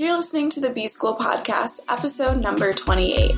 You're listening to the B School Podcast, episode number 28.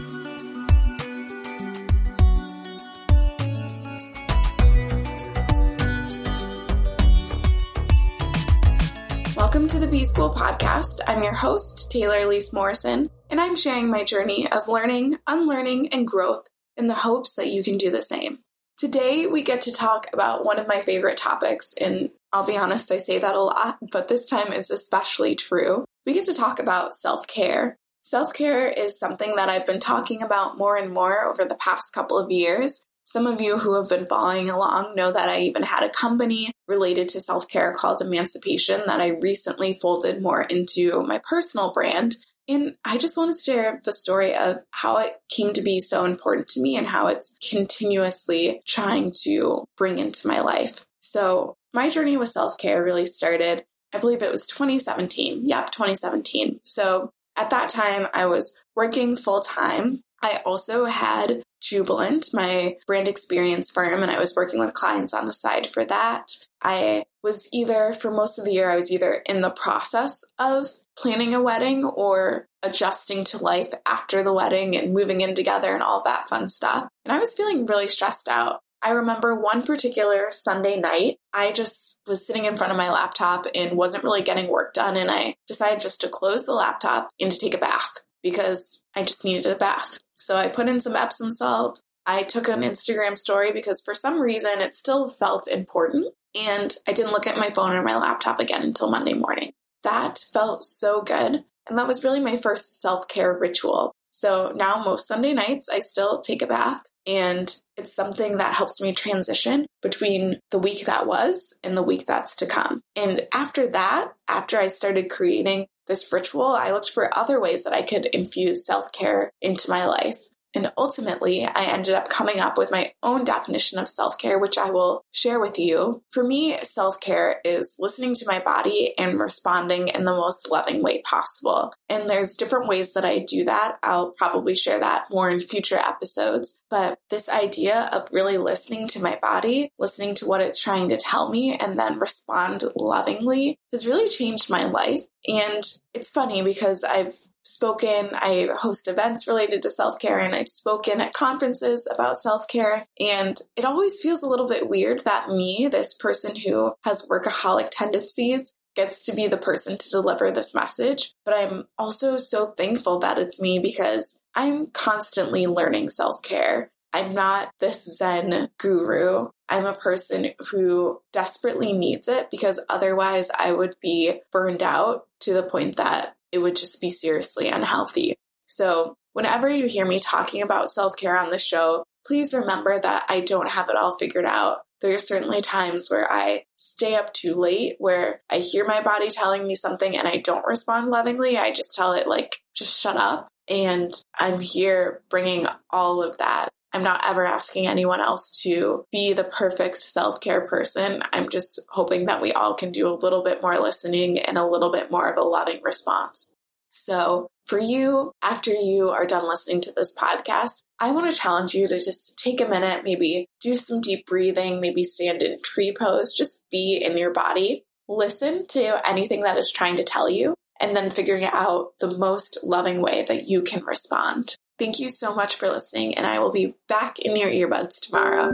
Welcome to the B School Podcast. I'm your host, Taylor Elyse Morrison, and I'm sharing my journey of learning, unlearning, and growth in the hopes that you can do the same. Today, we get to talk about one of my favorite topics, and I'll be honest, I say that a lot, but this time it's especially true. We get to talk about self care. Self care is something that I've been talking about more and more over the past couple of years. Some of you who have been following along know that I even had a company related to self care called Emancipation that I recently folded more into my personal brand. And I just want to share the story of how it came to be so important to me and how it's continuously trying to bring into my life. So, my journey with self care really started, I believe it was 2017. Yep, 2017. So, at that time, I was working full time. I also had Jubilant, my brand experience firm, and I was working with clients on the side for that. I was either, for most of the year, I was either in the process of planning a wedding or adjusting to life after the wedding and moving in together and all that fun stuff. And I was feeling really stressed out. I remember one particular Sunday night, I just was sitting in front of my laptop and wasn't really getting work done. And I decided just to close the laptop and to take a bath because I just needed a bath. So I put in some Epsom salt. I took an Instagram story because for some reason it still felt important. And I didn't look at my phone or my laptop again until Monday morning. That felt so good. And that was really my first self care ritual. So now, most Sunday nights, I still take a bath. And it's something that helps me transition between the week that was and the week that's to come. And after that, after I started creating this ritual, I looked for other ways that I could infuse self care into my life. And ultimately, I ended up coming up with my own definition of self care, which I will share with you. For me, self care is listening to my body and responding in the most loving way possible. And there's different ways that I do that. I'll probably share that more in future episodes. But this idea of really listening to my body, listening to what it's trying to tell me, and then respond lovingly has really changed my life. And it's funny because I've spoken, I host events related to self care, and I've spoken at conferences about self care. And it always feels a little bit weird that me, this person who has workaholic tendencies, gets to be the person to deliver this message. But I'm also so thankful that it's me because I'm constantly learning self care. I'm not this Zen guru. I'm a person who desperately needs it because otherwise I would be burned out to the point that it would just be seriously unhealthy. So, whenever you hear me talking about self care on the show, please remember that I don't have it all figured out. There are certainly times where I stay up too late, where I hear my body telling me something and I don't respond lovingly. I just tell it, like, just shut up. And I'm here bringing all of that. I'm not ever asking anyone else to be the perfect self care person. I'm just hoping that we all can do a little bit more listening and a little bit more of a loving response. So, for you, after you are done listening to this podcast, I want to challenge you to just take a minute, maybe do some deep breathing, maybe stand in tree pose, just be in your body, listen to anything that is trying to tell you, and then figuring out the most loving way that you can respond. Thank you so much for listening, and I will be back in your earbuds tomorrow.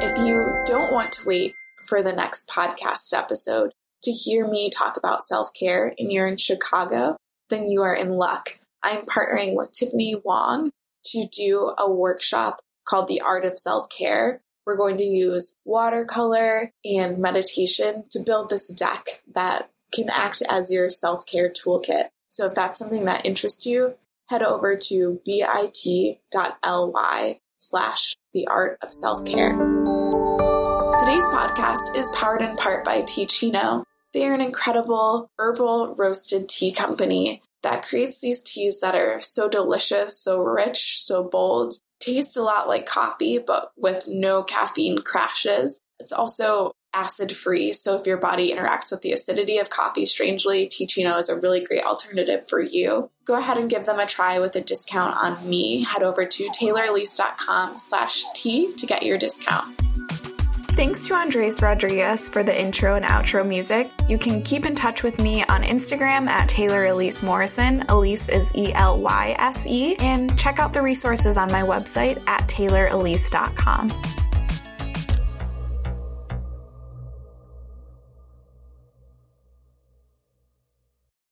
If you don't want to wait for the next podcast episode to hear me talk about self care and you're in Chicago, then you are in luck. I'm partnering with Tiffany Wong to do a workshop called The Art of Self Care. We're going to use watercolor and meditation to build this deck that can act as your self care toolkit. So if that's something that interests you, head over to bit.ly slash the art of self care. Today's podcast is powered in part by Teeccino. They are an incredible herbal roasted tea company that creates these teas that are so delicious, so rich, so bold, taste a lot like coffee, but with no caffeine crashes. It's also acid free. So if your body interacts with the acidity of coffee strangely, Teeccino is a really great alternative for you. Go ahead and give them a try with a discount on me. Head over to taylorelyse.com slash tea to get your discount. Thanks to Andres Rodriguez for the intro and outro music. You can keep in touch with me on Instagram at Taylor Elyse Morrison. Elyse is E L Y S E. And check out the resources on my website at taylorelyse.com.